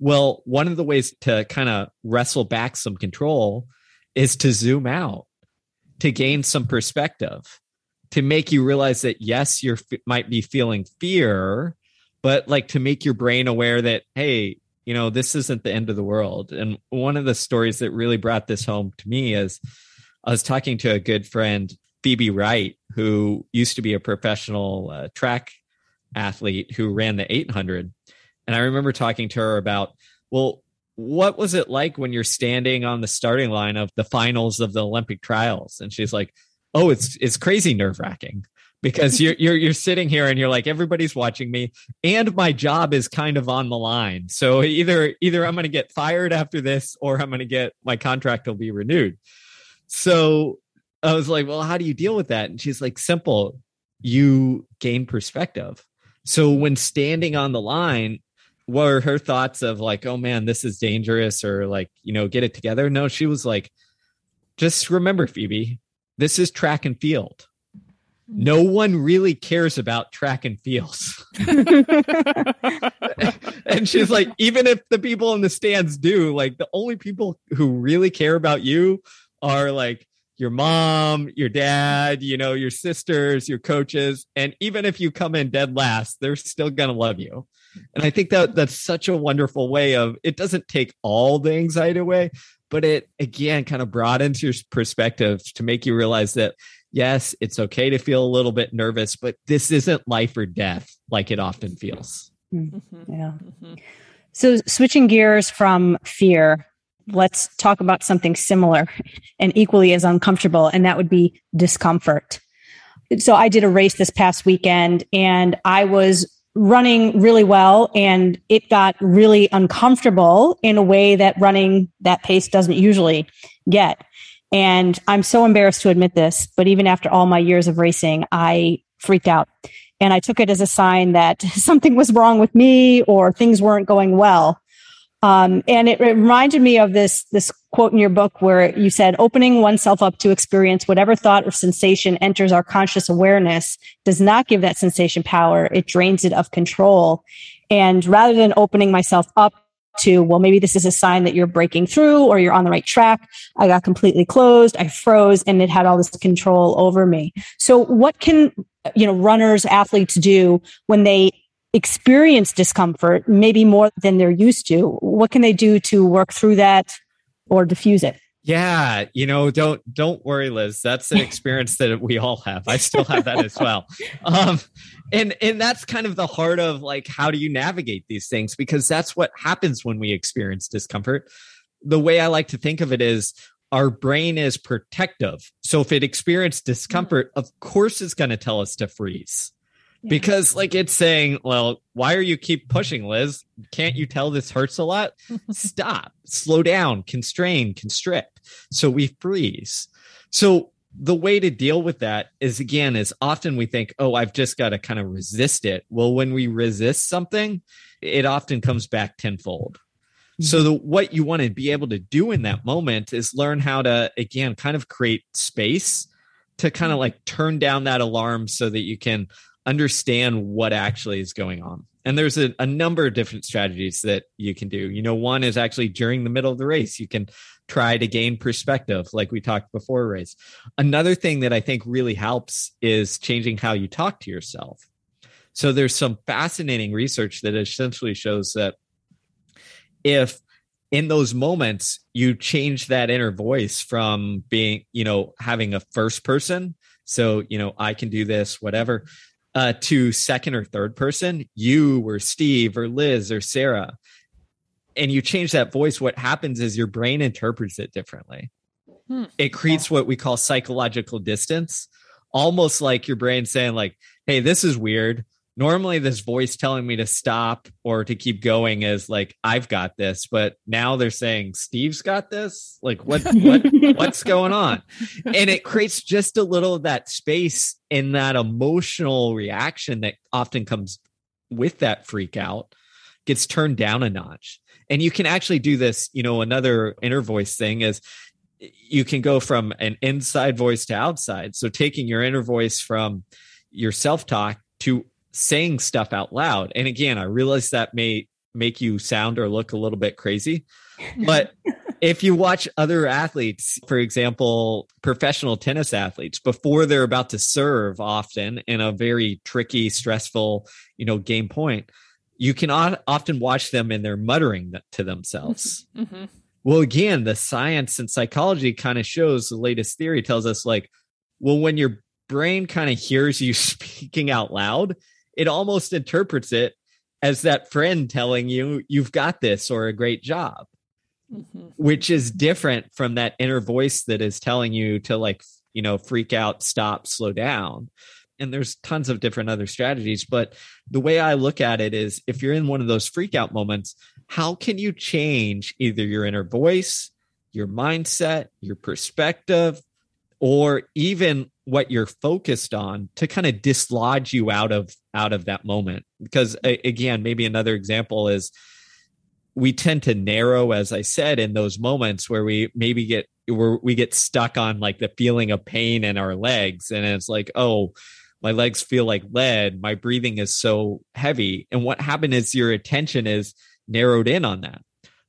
Well, one of the ways to kind of wrestle back some control is to zoom out, to gain some perspective, to make you realize that yes, you might be feeling fear, but like to make your brain aware that, hey, you know, this isn't the end of the world. And one of the stories that really brought this home to me is I was talking to a good friend, Phoebe Wright, who used to be a professional uh, track athlete who ran the 800. And I remember talking to her about, well, what was it like when you're standing on the starting line of the finals of the Olympic trials? And she's like, oh, it's it's crazy nerve wracking because you're you're you're sitting here and you're like everybody's watching me and my job is kind of on the line. So either either I'm going to get fired after this or I'm going to get my contract will be renewed. So I was like, well, how do you deal with that? And she's like, simple. You gain perspective. So when standing on the line, what are her thoughts of like, oh man, this is dangerous or like, you know, get it together? No, she was like, just remember, Phoebe, this is track and field. No one really cares about track and fields. and she's like, even if the people in the stands do, like the only people who really care about you are like your mom, your dad, you know, your sisters, your coaches. And even if you come in dead last, they're still going to love you. And I think that that's such a wonderful way of it doesn't take all the anxiety away, but it again kind of broadens your perspective to make you realize that yes, it's okay to feel a little bit nervous, but this isn't life or death like it often feels. Mm-hmm. Yeah. So switching gears from fear, let's talk about something similar and equally as uncomfortable, and that would be discomfort. So I did a race this past weekend and I was running really well and it got really uncomfortable in a way that running that pace doesn't usually get. And I'm so embarrassed to admit this, but even after all my years of racing, I freaked out. And I took it as a sign that something was wrong with me or things weren't going well. Um, and it, it reminded me of this this quote in your book where you said, "Opening oneself up to experience whatever thought or sensation enters our conscious awareness does not give that sensation power; it drains it of control." And rather than opening myself up to, well, maybe this is a sign that you're breaking through or you're on the right track. I got completely closed. I froze and it had all this control over me. So what can, you know, runners, athletes do when they experience discomfort, maybe more than they're used to? What can they do to work through that or diffuse it? Yeah, you know, don't don't worry, Liz. That's an experience that we all have. I still have that as well. Um, and and that's kind of the heart of like how do you navigate these things because that's what happens when we experience discomfort. The way I like to think of it is our brain is protective. So if it experiences discomfort, of course it's going to tell us to freeze because like it's saying well why are you keep pushing liz? Can't you tell this hurts a lot? Stop. Slow down. Constrain. Constrict so we freeze. So the way to deal with that is again is often we think oh i've just got to kind of resist it. Well when we resist something it often comes back tenfold. So mm-hmm. the, what you want to be able to do in that moment is learn how to again kind of create space to kind of mm-hmm. like turn down that alarm so that you can understand what actually is going on. And there's a, a, number of different strategies that you can do. You know, one is actually during the middle of the race, you can try to gain perspective, like we talked before race. Another thing that I think really helps is changing how you talk to yourself. So there's some fascinating research that essentially shows that if in those moments you change that inner voice from being, you know, having a first person, so, you know, I can do this, whatever, uh, to second or third person, you or Steve or Liz or Sarah, and you change that voice, what happens is your brain interprets it differently. Hmm. It creates what we call psychological distance, almost like your brain saying, like, hey, this is weird normally this voice telling me to stop or to keep going is like i've got this but now they're saying steve's got this? Like what what what's going on? And it creates just a little of that space in that emotional reaction that often comes with that freak out gets turned down a notch. And you can actually do this you know another inner voice thing is you can go from an inside voice to outside. So taking your inner voice from your self-talk to saying stuff out loud. And again, I realize that may make you sound or look a little bit crazy, but if you watch other athletes, for example, professional tennis athletes, before they're about to serve often in a very tricky, stressful, you know, game point, you can often watch them and they're muttering to themselves. Mm-hmm. Well, again, the science and psychology kind of shows the latest theory tells us like, well, when your brain kind of hears you speaking out loud, it almost interprets it as that friend telling you you've got this or a great job mm-hmm. which is different from that inner voice that is telling you to like you know freak out stop slow down and there's tons of different other strategies but the way i look at it is if you're in one of those freak out moments how can you change either your inner voice your mindset your perspective or even what you're focused on to kind of dislodge you out of out of that moment. Because again maybe another example is we tend to narrow as i said in those moments where we maybe get where we get stuck on like the feeling of pain in our legs. And it's like oh my legs feel like lead. My breathing is so heavy. And what happened is your attention is narrowed in on that.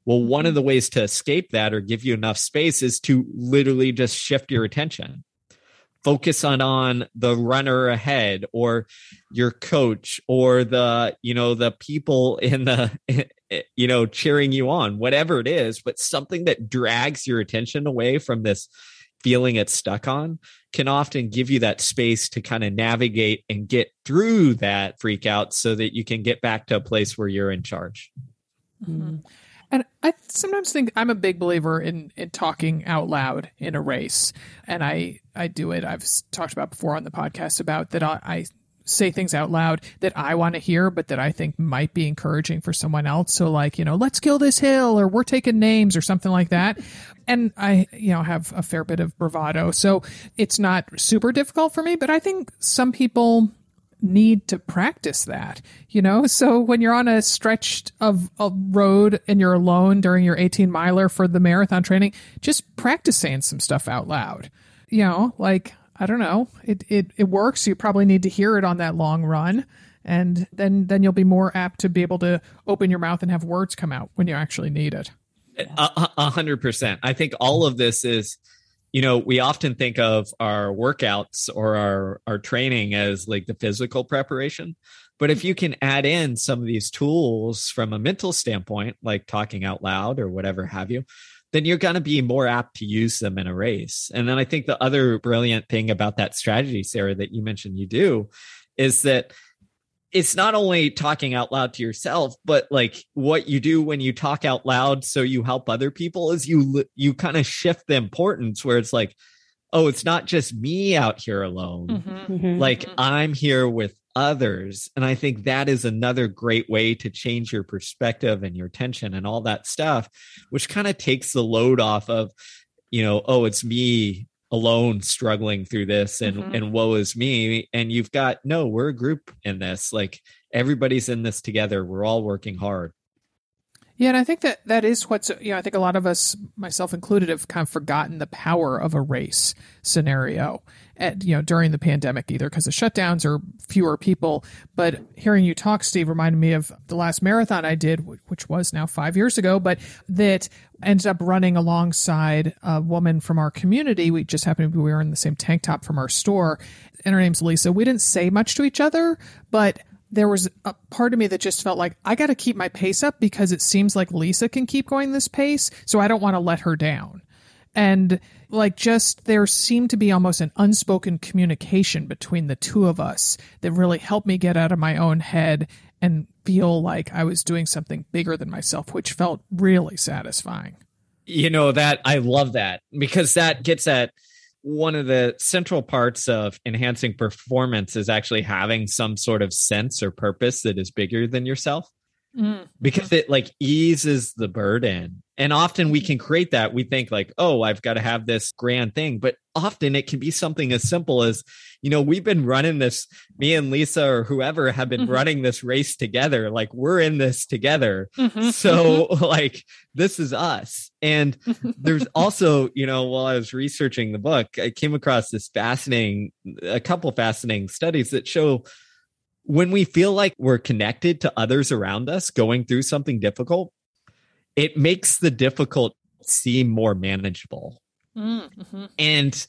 Well one of mm-hmm. the ways to escape that or give you enough space is to literally just shift your attention focus on on the runner ahead or your coach or the you know the people in the you know cheering you on whatever it is but something that drags your attention away from this feeling it's stuck on can often give you that space to kind of navigate and get through that freak out so that you can get back to a place where you're in charge mm-hmm. And I sometimes think I'm a big believer in, in talking out loud in a race. And I, I do it. I've talked about before on the podcast about that I, I say things out loud that I want to hear, but that I think might be encouraging for someone else. So like, you know, let's kill this hill or we're taking names or something like that. And I, you know, have a fair bit of bravado. So it's not super difficult for me, but I think some people need to practice that, you know? So when you're on a stretch of a road and you're alone during your 18 miler for the marathon training, just practice saying some stuff out loud. You know, like, I don't know, it, it, it works. You probably need to hear it on that long run. And then, then you'll be more apt to be able to open your mouth and have words come out when you actually need it. A hundred percent. I think all of this is you know we often think of our workouts or our our training as like the physical preparation. But if you mm-hmm. can add in some of these tools from a mental standpoint like talking out loud or whatever have you then you're going to be more apt to use them in a race. And then i think the other brilliant thing about that strategy sarah that you mentioned you do is that it's not only talking out loud to yourself but like what you do when you talk out loud so you help other people is you you kind of shift the importance where it's like oh it's not just me out here alone mm-hmm. mm-hmm. like mm-hmm. i'm here with others and i think that is another great way to change your perspective and your tension and all that stuff which kind of takes the load off of you know oh it's me alone struggling through this and mm-hmm. and woe is me. And you've got no we're a group in this. Like everybody's in this together. We're all working hard yeah and i think that that is what's you know i think a lot of us myself included have kind of forgotten the power of a race scenario at, you know during the pandemic either because the shutdowns or fewer people. But hearing you talk steve reminded me of the last marathon i did which was now five years ago but that ended up running alongside a woman from our community. We just happened to be wearing the same tank top from our store. And her name's lisa. We didn't say much to each other but there was a part of me that just felt like I got to keep my pace up because it seems like Lisa can keep going this pace, so I don't want to let her down. And like just there seemed to be almost an unspoken communication between the two of us that really helped me get out of my own head and feel like I was doing something bigger than myself, which felt really satisfying. You know, that I love that because that gets at one of the central parts of enhancing performance is actually having some sort of sense or purpose that is bigger than yourself. Mm. Because it like eases the burden and often we can create that. We think like, oh, I've got to have this grand thing. But often it can be something as simple as, you know, we've been running this, me and Lisa or whoever have been mm-hmm. running this race together. Like we're in this together. Mm-hmm. So mm-hmm. like this is us. And there's also, you know, while I was researching the book, I came across this fascinating, a couple fascinating studies that show when we feel like we're connected to others around us going through something difficult, it makes the difficult seem more manageable. Mm-hmm. And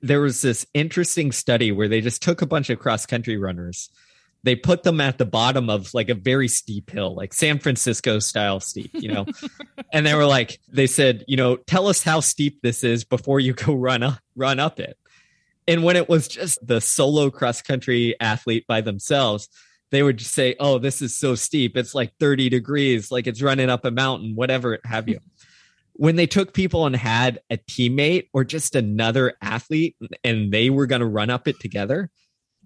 there was this interesting study where they just took a bunch of cross country runners. They put them at the bottom of like a very steep hill, like San Francisco style steep, you know. and they were like, they said, you know, tell us how steep this is before you go run up, run up it. And when it was just the solo cross country athlete by themselves, they would just say, "Oh, this is so steep. It's like 30 degrees, like it's running up a mountain, whatever have you." when they took people and had a teammate or just another athlete and they were going to run up it together,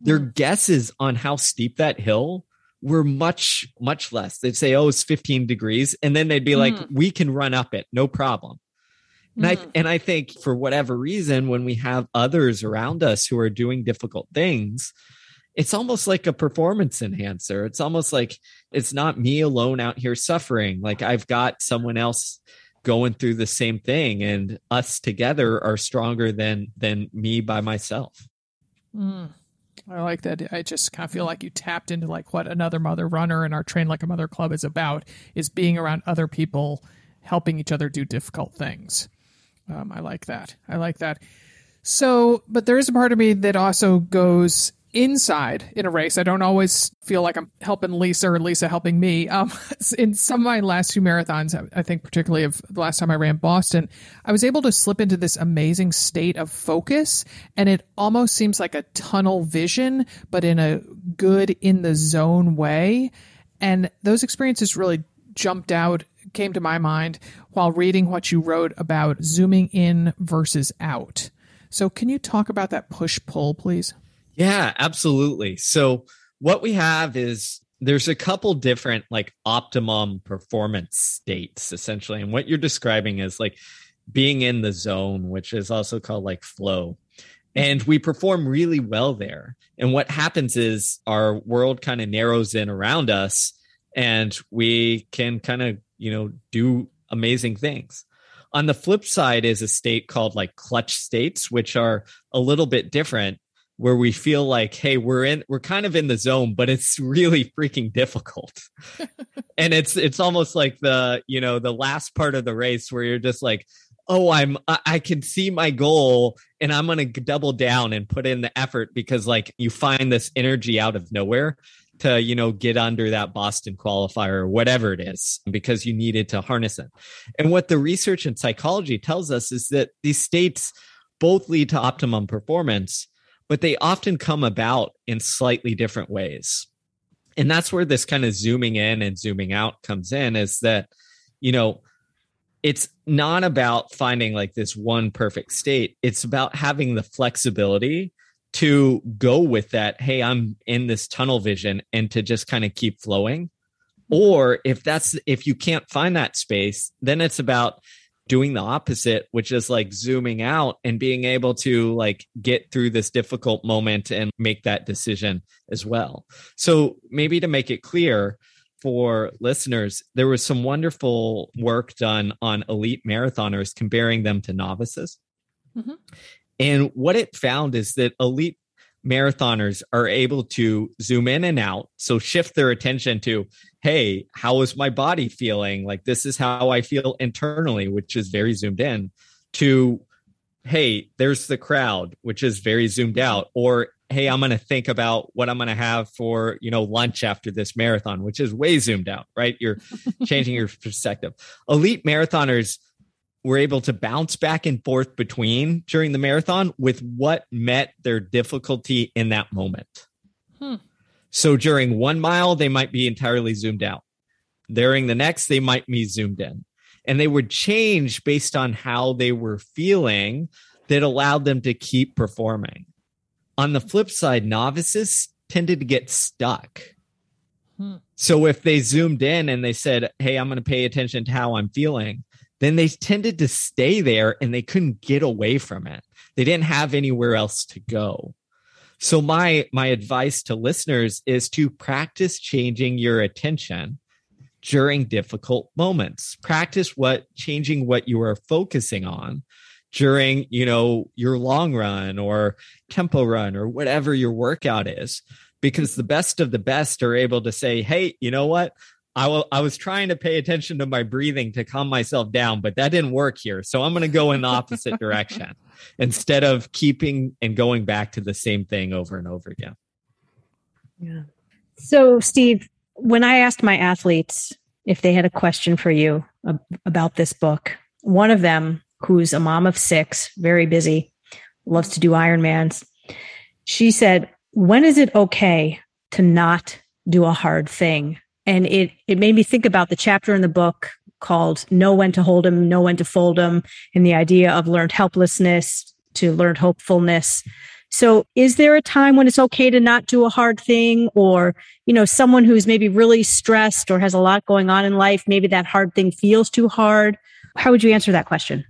their mm. guesses on how steep that hill were much much less. They'd say, "Oh, it's 15 degrees," and then they'd be mm. like, "We can run up it, no problem." And I mm. and I think for whatever reason, when we have others around us who are doing difficult things, it's almost like a performance enhancer. It's almost like it's not me alone out here suffering. Like I've got someone else going through the same thing and us together are stronger than than me by myself. Mm. I like that. I just kind of feel like you tapped into like what another mother runner and our train like a mother club is about is being around other people helping each other do difficult things. Um, I like that. I like that. So, but there is a part of me that also goes inside in a race. I don't always feel like I'm helping Lisa or Lisa helping me. Um, in some of my last two marathons, I think particularly of the last time I ran Boston, I was able to slip into this amazing state of focus, and it almost seems like a tunnel vision, but in a good in the zone way. And those experiences really jumped out, came to my mind while reading what you wrote about zooming in versus out. So, can you talk about that push pull, please? Yeah, absolutely. So what we have is there's a couple different like optimum performance states essentially. And what you're describing is like being in the zone, which is also called like flow. and we perform really well there. And what happens is our world kind of narrows in around us and we can kind of, you know, do amazing things. On the flip side is a state called like clutch states, which are a little bit different where we feel like hey we're in we're kind of in the zone but it's really freaking difficult. And it's it's almost like the you know the last part of the race where you're just like oh i'm i can see my goal and i'm going to double down and put in the effort because like you find this energy out of nowhere to you know get under that boston qualifier or whatever it is because you needed to harness it. And what the research in psychology tells us is that these states both lead to optimum performance but they often come about in slightly different ways and that's where this kind of zooming in and zooming out comes in is that you know it's not about finding like this one perfect state. It's about having the flexibility to go with that. Hey, I'm in this tunnel vision and to just kind of keep flowing. Or if that's, if you can't find that space, then it's about doing the opposite, which is like zooming out and being able to like get through this difficult moment and make that decision as well. So maybe to make it clear, for listeners, there was some wonderful work done on elite marathoners, comparing them to novices. Mm-hmm. And what it found is that elite marathoners are able to zoom in and out. So shift their attention to, hey, how is my body feeling? Like, this is how I feel internally, which is very zoomed in, to, hey, there's the crowd, which is very zoomed out. Or hey i'm going to think about what i'm going to have for you know lunch after this marathon which is way zoomed out right you're changing your perspective elite marathoners were able to bounce back and forth between during the marathon with what met their difficulty in that moment hmm. so during one mile they might be entirely zoomed out during the next they might be zoomed in and they would change based on how they were feeling that allowed them to keep performing on the flip side, novices tended to get stuck. Hmm. So if they zoomed in and they said, Hey, I'm going to pay attention to how I'm feeling, then they tended to stay there and they couldn't get away from it. They didn't have anywhere else to go. So my my advice to listeners is to practice changing your attention during difficult moments. Practice what changing what you are focusing on during, you know, your long run or tempo run or whatever your workout is. Because the best of the best are able to say, hey, you know what? I, w- I was trying to pay attention to my breathing to calm myself down, but that didn't work here. So I'm going to go in the opposite direction instead of keeping and going back to the same thing over and over again. Yeah. So, Steve, when I asked my athletes if they had a question for you about this book, one of them who's a mom of six, very busy, loves to do Ironmans. She said, When is it okay to not do a hard thing? And it, it made me think about the chapter in the book called Know When to hold Hold 'em, Know When to fold Fold 'em, and the idea of learned helplessness to learned hopefulness. So is there a time when it's okay to not do a hard thing or, you know, someone who's maybe really stressed or has a lot going on in life, maybe that hard thing feels too hard? How would you answer that question?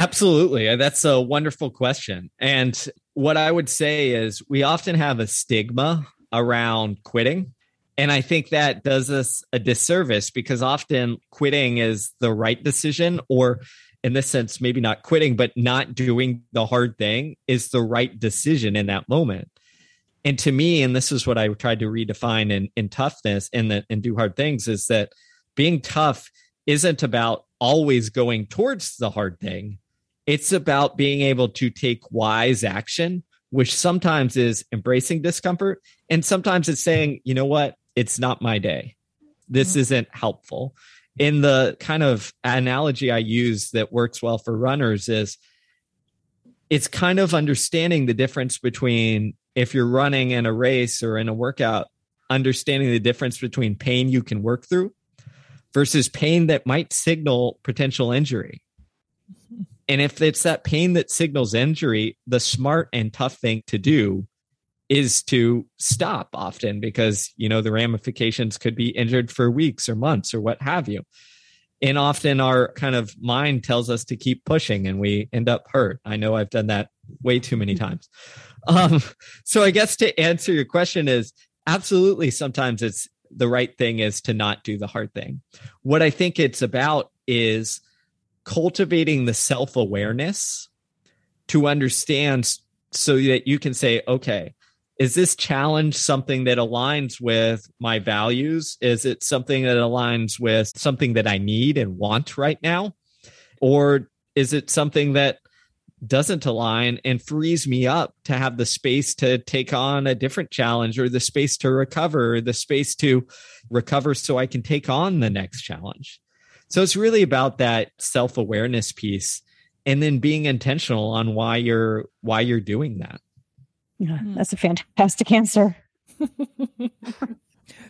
Absolutely. Uh, that's a wonderful question. And what I would say is we often have a stigma around quitting. And I think that does us a disservice because often quitting is the right decision, or in this sense, maybe not quitting, but not doing the hard thing is the right decision in that moment. And to me, and this is what I tried to redefine in, in toughness and the, and do hard things is that being tough isn't about always going towards the hard thing. It's about being able to take wise action, which sometimes is embracing discomfort. And sometimes it's saying, you know what? It's not my day. This mm-hmm. isn't helpful. In the kind of analogy I use that works well for runners is it's kind of understanding the difference between if you're running in a race or in a workout, understanding the difference between pain you can work through versus pain that might signal potential injury. And if it's that pain that signals injury, the smart and tough thing to do is to stop often because, you know, the ramifications could be injured for weeks or months or what have you. And often our kind of mind tells us to keep pushing and we end up hurt. I know I've done that way too many times. Um, so I guess to answer your question is absolutely sometimes it's the right thing is to not do the hard thing. What I think it's about is cultivating the self awareness to understand so that you can say, okay, is this challenge something that aligns with my values? Is it something that aligns with something that I need and want right now? Or is it something that doesn't align and frees me up to have the space to take on a different challenge or the space to recover, the space to recover so I can take on the next challenge. So it's really about that self-awareness piece and then being intentional on why you're why you're doing that. Yeah, hmm. that's a fantastic answer.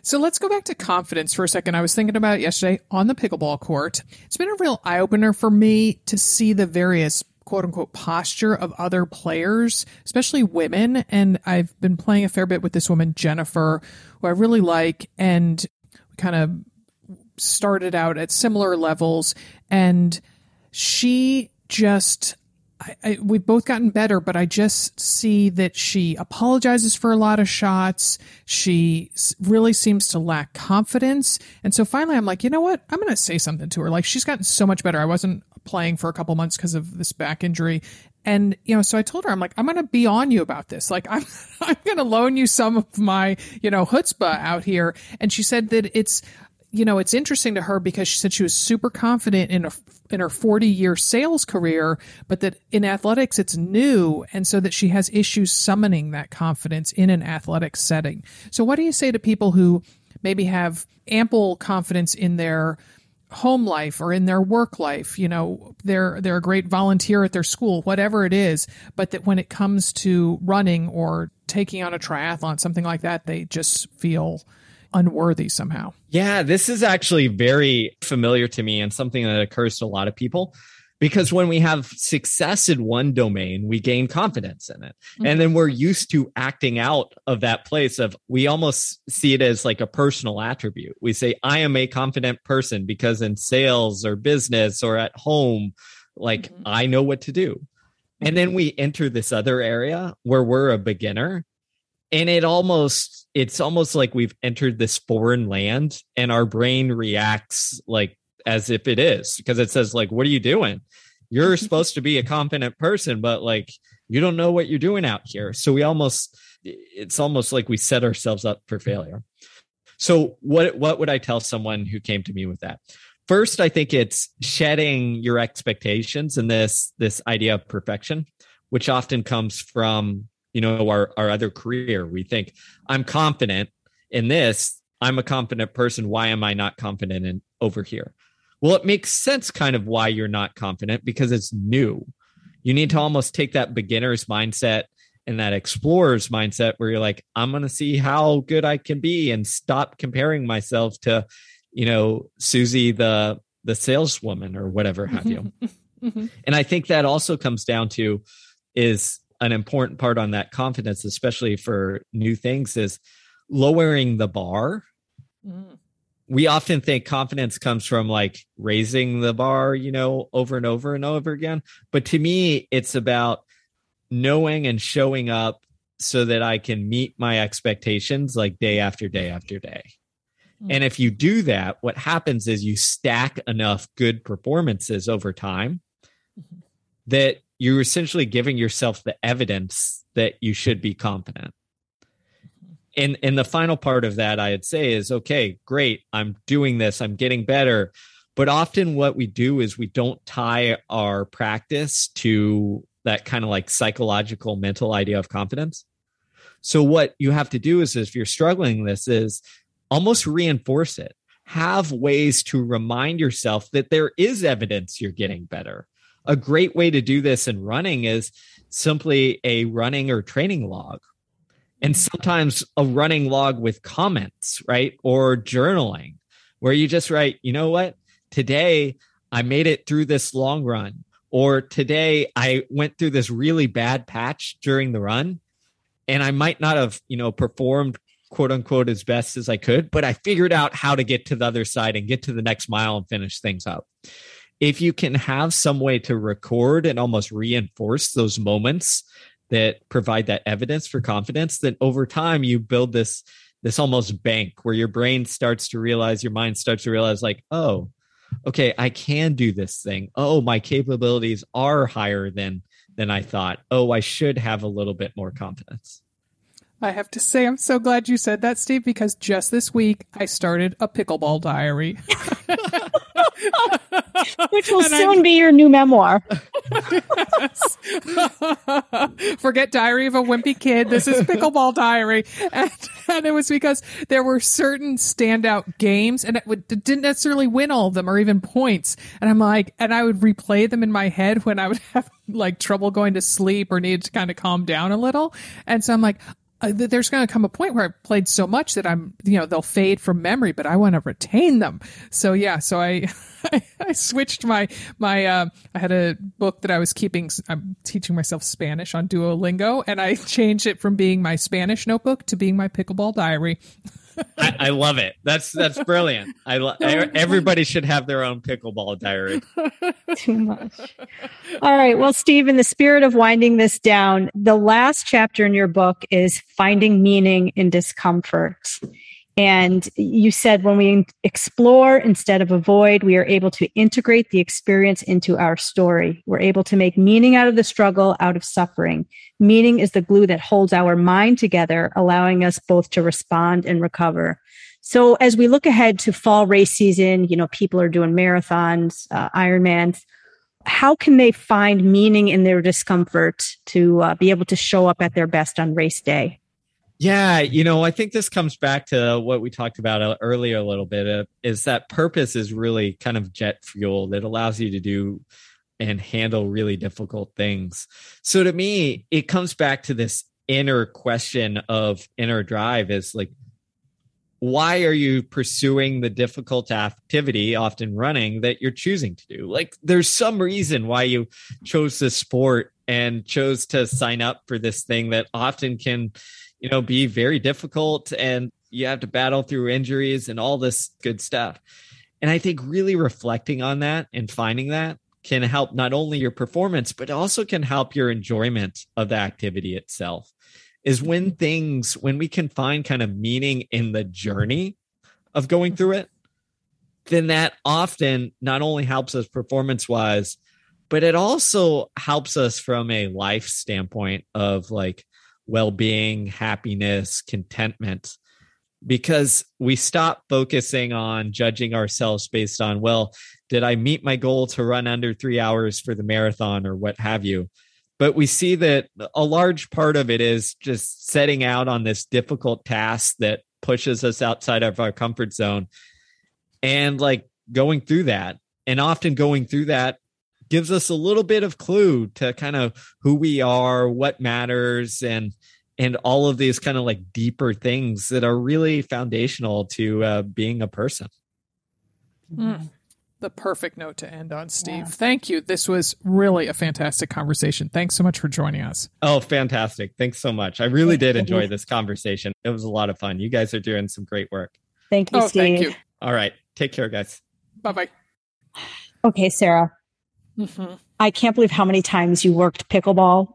So let's go back to confidence for a second. I was thinking about yesterday on the pickleball court. It's been a real eye opener for me to see the various quote unquote posture of other players, especially women. And I've been playing a fair bit with this woman, Jennifer, who I really like. And kind of started out at similar levels. And she just, I, I, we've both gotten better, but I just see that she apologizes for a lot of shots. She really seems to lack confidence. And so finally, I'm like, you know what? I'm going to say something to her. Like, she's gotten so much better. I wasn't playing for a couple months because of this back injury. And, you know, so I told her, I'm like, I'm going to be on you about this. Like, I'm, I'm going to loan you some of my, you know, chutzpah out here. And she said that it's, you know, it's interesting to her because she said she was super confident in a, in her 40 year sales career, but that in athletics it's new. And so that she has issues summoning that confidence in an athletic setting. So what do you say to people who maybe have ample confidence in their home life or in their work life you know they're they're a great volunteer at their school whatever it is but that when it comes to running or taking on a triathlon something like that they just feel unworthy somehow yeah this is actually very familiar to me and something that occurs to a lot of people because when we have success in one domain we gain confidence in it mm-hmm. and then we're used to acting out of that place of we almost see it as like a personal attribute we say i am a confident person because in sales or business or at home like mm-hmm. i know what to do and then we enter this other area where we're a beginner and it almost it's almost like we've entered this foreign land and our brain reacts like as if it is because it says like what are you doing? You're supposed to be a confident person but like you don't know what you're doing out here. So we almost it's almost like we set ourselves up for failure. So what what would i tell someone who came to me with that? First i think it's shedding your expectations and this this idea of perfection which often comes from you know our our other career we think i'm confident in this i'm a confident person why am i not confident in over here well, it makes sense kind of why you're not confident because it's new. You need to almost take that beginner's mindset and that explorer's mindset where you're like, I'm going to see how good I can be and stop comparing myself to, you know, Susie, the, the saleswoman or whatever have you. mm-hmm. And I think that also comes down to is an important part on that confidence, especially for new things is lowering the bar. Mm we often think confidence comes from like raising the bar, you know, over and over and over again. But to me, it's about knowing and showing up so that I can meet my expectations like day after day after day. Mm-hmm. And if you do that, what happens is you stack enough good performances over time mm-hmm. that you're essentially giving yourself the evidence that you should be confident. And and the final part of that i'd say is okay great i'm doing this i'm getting better. But often what we do is we don't tie our practice to that kind of like psychological mental idea of confidence. So what you have to do is if you're struggling this is almost reinforce it. Have ways to remind yourself that there is evidence you're getting better a great way to do this in running is simply a running or training log and mm-hmm. sometimes a running log with comments, right? Or journaling where you just write, you know what? Today I made it through this long run. Or today I went through this really bad patch during the run and I might not have, you know, performed quote unquote as best as I could, but I figured out how to get to the other side and get to the next mile and finish things up. If you can have some way to record and almost reinforce those moments that provide that evidence for confidence, then over time you build this this almost bank where your brain starts to realize, your mind starts to realize, like, oh, okay, I can do this thing. Oh, my capabilities are higher than than I thought. Oh, I should have a little bit more confidence. I have to say, I'm so glad you said that, Steve, because just this week I started a pickleball diary. Which will and soon I'm... be your new memoir. Forget Diary of a Wimpy Kid. This is Pickleball Diary. And, and, it was because there were certain standout games and it, would, it didn't necessarily win all of them or even points. And I'm like, and I would replay them in my head when I would have like trouble going to sleep or needed to kind of calm down a little. And so I'm like, there's going to come a point where I've played so much that I'm, you know, they'll fade from memory, but I want to retain them. So yeah, so I, I, I switched my, my, uh, I had a book that I was keeping, I'm teaching myself Spanish on Duolingo and I changed it from being my Spanish notebook to being my pickleball diary. I, I, love it. That's that's brilliant. I lo- everybody should have their own pickleball diary. Too much. All right. Well, Steve, in the spirit of winding this down, the last chapter in your book is finding meaning in discomfort. And you said when we explore instead of avoid, we are able to integrate the experience into our story. We're able to make meaning out of the struggle, out of suffering. Meaning is the glue that holds our mind together, allowing us both to respond and recover. So as we look ahead to fall race season, you know, people are doing marathons, uh, Ironmans. How can they find meaning in their discomfort to uh, be able to show up at their best on race day? Yeah, you know, I think this comes back to what we talked about earlier a little bit uh, is that purpose is really kind of jet fuel that allows you to do and handle really difficult things. So to me, it comes back to this inner question of inner drive is like why are you pursuing the difficult activity often running that you're choosing to do like there's some reason why you chose this sport and chose to sign up for this thing that often can you know, be very difficult and you have to battle through injuries and all this good stuff. And I think really reflecting on that and finding that can help not only your performance, but also can help your enjoyment of the activity itself. Is when things, when we can find kind of meaning in the journey of going through it, then that often not only helps us performance wise, but it also helps us from a life standpoint of like, well being, happiness, contentment, because we stop focusing on judging ourselves based on, well, did I meet my goal to run under three hours for the marathon or what have you? But we see that a large part of it is just setting out on this difficult task that pushes us outside of our comfort zone and like going through that. And often going through that gives us a little bit of clue to kind of who we are, what matters, and and all of these kind of like deeper things that are really foundational to uh, being a person. Mm. The perfect note to end on, Steve. Yeah. Thank you. This was really a fantastic conversation. Thanks so much for joining us. Oh, fantastic. Thanks so much. I really did enjoy this conversation. It was a lot of fun. You guys are doing some great work. Thank you, oh, Steve. Thank you. All right. Take care, guys. Bye bye. Okay, Sarah. Mm-hmm. I can't believe how many times you worked pickleball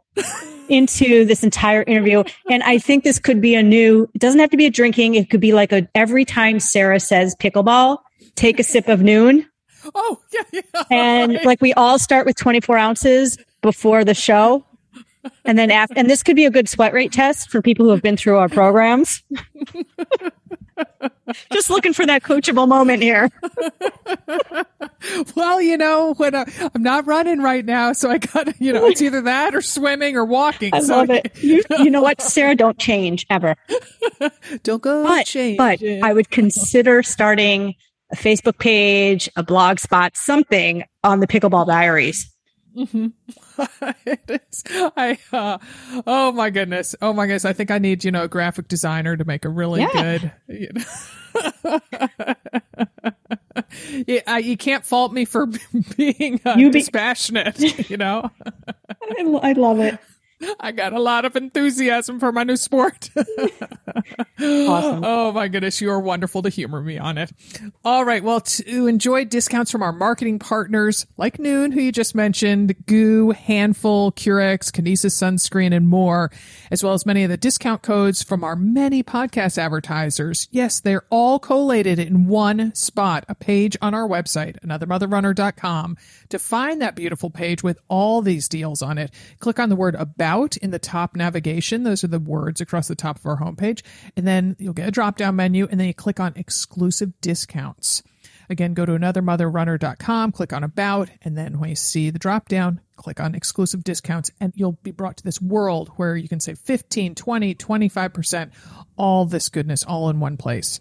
into this entire interview. And I think this could be a new, it doesn't have to be a drinking. It could be like a, every time Sarah says pickleball, take a sip of Nuun. Oh, yeah, yeah. And right. like we all start with 24 ounces before the show. And then after, and this could be a good sweat rate test for people who have been through our programs. Just looking for that coachable moment here. well, you know, when uh, I, am not running right now, so I got, you know, it's either that or swimming or walking. I so. love it. You, you know what, Sarah? Don't change ever. don't go but, change. But I would consider starting a Facebook page, a blog spot, something on the Pickleball Diaries. Mm-hmm. it is. I. Uh, oh my goodness. Oh my goodness. I think I need you know a graphic designer to make a really yeah. good. You, know. yeah, I, you can't fault me for being uh, you be- dispassionate. You know. I, I love it. I got a lot of enthusiasm for my new sport. Awesome. Oh my goodness, you are wonderful to humor me on it. All right, well, to enjoy discounts from our marketing partners like Nuun, who you just mentioned, GU, Handful, Curex, Kinesys Sunscreen, and more, as well as many of the discount codes from our many podcast advertisers. Yes, they're all collated in one spot, a page on our website, anothermotherrunner.com. To find that beautiful page with all these deals on it, click on the word about in the top navigation. Those are the words across the top of our homepage. And then you'll get a drop down menu and then you click on exclusive discounts. Again, go to anothermotherrunner.com, click on about, and then when you see the drop down, click on exclusive discounts and you'll be brought to this world where you can save 15, 20, 25%, all this goodness all in one place.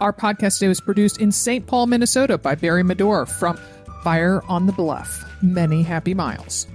Our podcast today was produced in St. Paul, Minnesota by Barry Medor from Fire on the Bluff. Many happy miles.